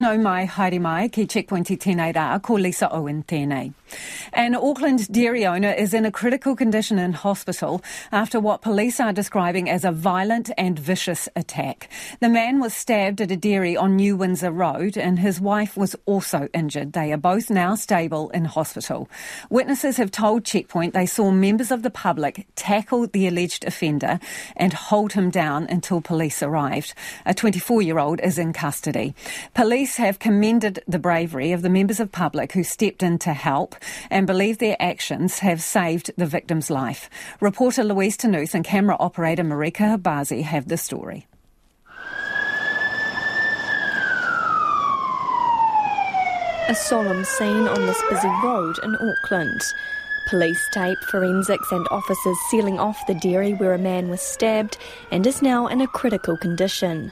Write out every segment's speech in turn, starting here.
No mai haere mai ki Checkpoint i tēnei rā, ko Lisa Owen tēnei. An Auckland dairy owner is in a critical condition in hospital after what police are describing as a violent and vicious attack. The man was stabbed at a dairy on New Windsor Road and his wife was also injured. They are both now stable in hospital. Witnesses have told Checkpoint they saw members of the public tackle the alleged offender and hold him down until police arrived. A 24 year old is in custody. Police have commended the bravery of the members of public who stepped in to help and believe their actions have saved the victim's life. Reporter Louise Ternouth and camera operator Marika Khabazi have the story. A solemn scene on this busy road in Auckland. Police tape, forensics, and officers sealing off the dairy where a man was stabbed and is now in a critical condition.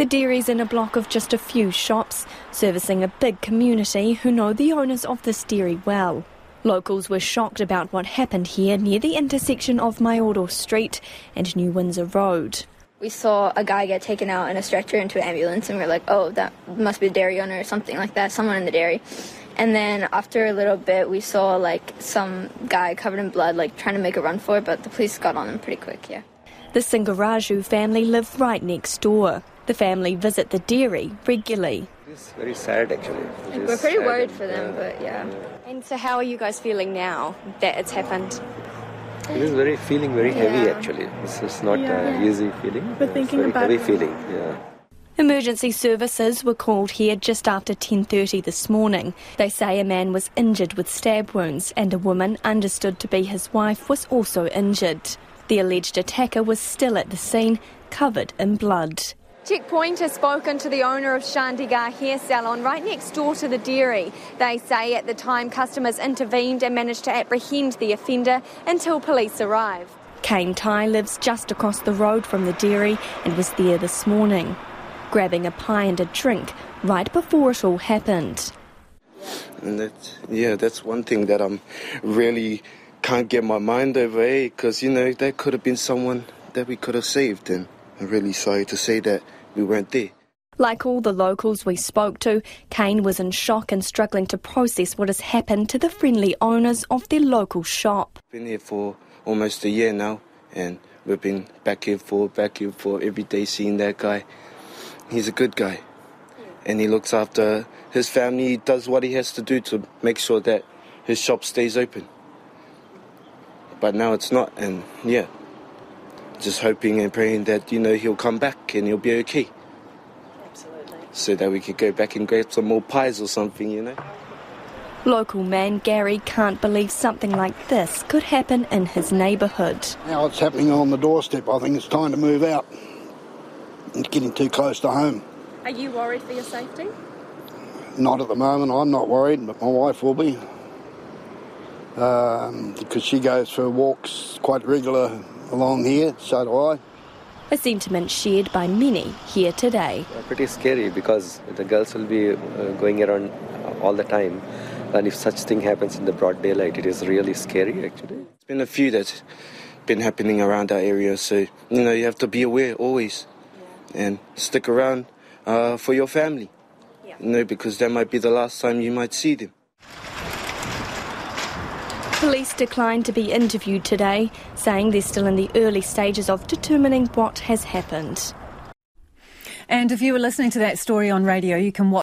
The dairy's in a block of just a few shops, servicing a big community who know the owners of this dairy well. Locals were shocked about what happened here near the intersection of Maioro Street and New Windsor Road. We saw a guy get taken out in a stretcher into an ambulance, and we are like, oh, that must be the dairy owner or something like that, someone in the dairy. And then after a little bit, we saw like some guy covered in blood, like trying to make a run for it, but the police got on him pretty quick, yeah. The Singaraju family live right next door. The family visit the dairy regularly. It's very sad actually. It We're pretty worried for them, but yeah. And so, how are you guys feeling now that it's happened? It is very feeling very yeah. heavy actually. This is not yeah. uh, easy feeling. But thinking very about heavy feeling. Yeah. Emergency services were called here just after 10:30 this morning. They say a man was injured with stab wounds and a woman understood to be his wife was also injured. The alleged attacker was still at the scene, covered in blood. Checkpoint has spoken to the owner of Chandigarh Hair Salon right next door to the dairy. They say at the time customers intervened and managed to apprehend the offender until police arrived. Kane Tai lives just across the road from the dairy and was there this morning, grabbing a pie and a drink right before it all happened. And that, yeah, that's one thing that I'm really can't get my mind over, eh? because, you know, that could have been someone that we could have saved and I'm really sorry to say that we weren't there. Like all the locals we spoke to, Kane was in shock and struggling to process what has happened to the friendly owners of their local shop. Been here for almost a year now, and we've been back here for back here for every day seeing that guy. He's a good guy, and he looks after his family. He does what he has to do to make sure that his shop stays open. But now it's not, and yeah, just hoping and praying that, you know, he'll come back and he'll be okay. Absolutely. So that we could go back and grab some more pies or something, you know. Local man Gary can't believe something like this could happen in his neighbourhood. Now it's happening on the doorstep. I think it's time to move out. It's getting too close to home. Are you worried for your safety? Not at the moment. I'm not worried, but my wife will be. Um, because she goes for walks quite regular along here, so do I. A sentiment shared by many here today. Pretty scary because the girls will be uh, going around all the time. And if such thing happens in the broad daylight, it is really scary actually. It's been a few that's been happening around our area, so you know you have to be aware always, yeah. and stick around uh, for your family. Yeah. You know because that might be the last time you might see them. Police declined to be interviewed today, saying they're still in the early stages of determining what has happened. And if you were listening to that story on radio, you can watch.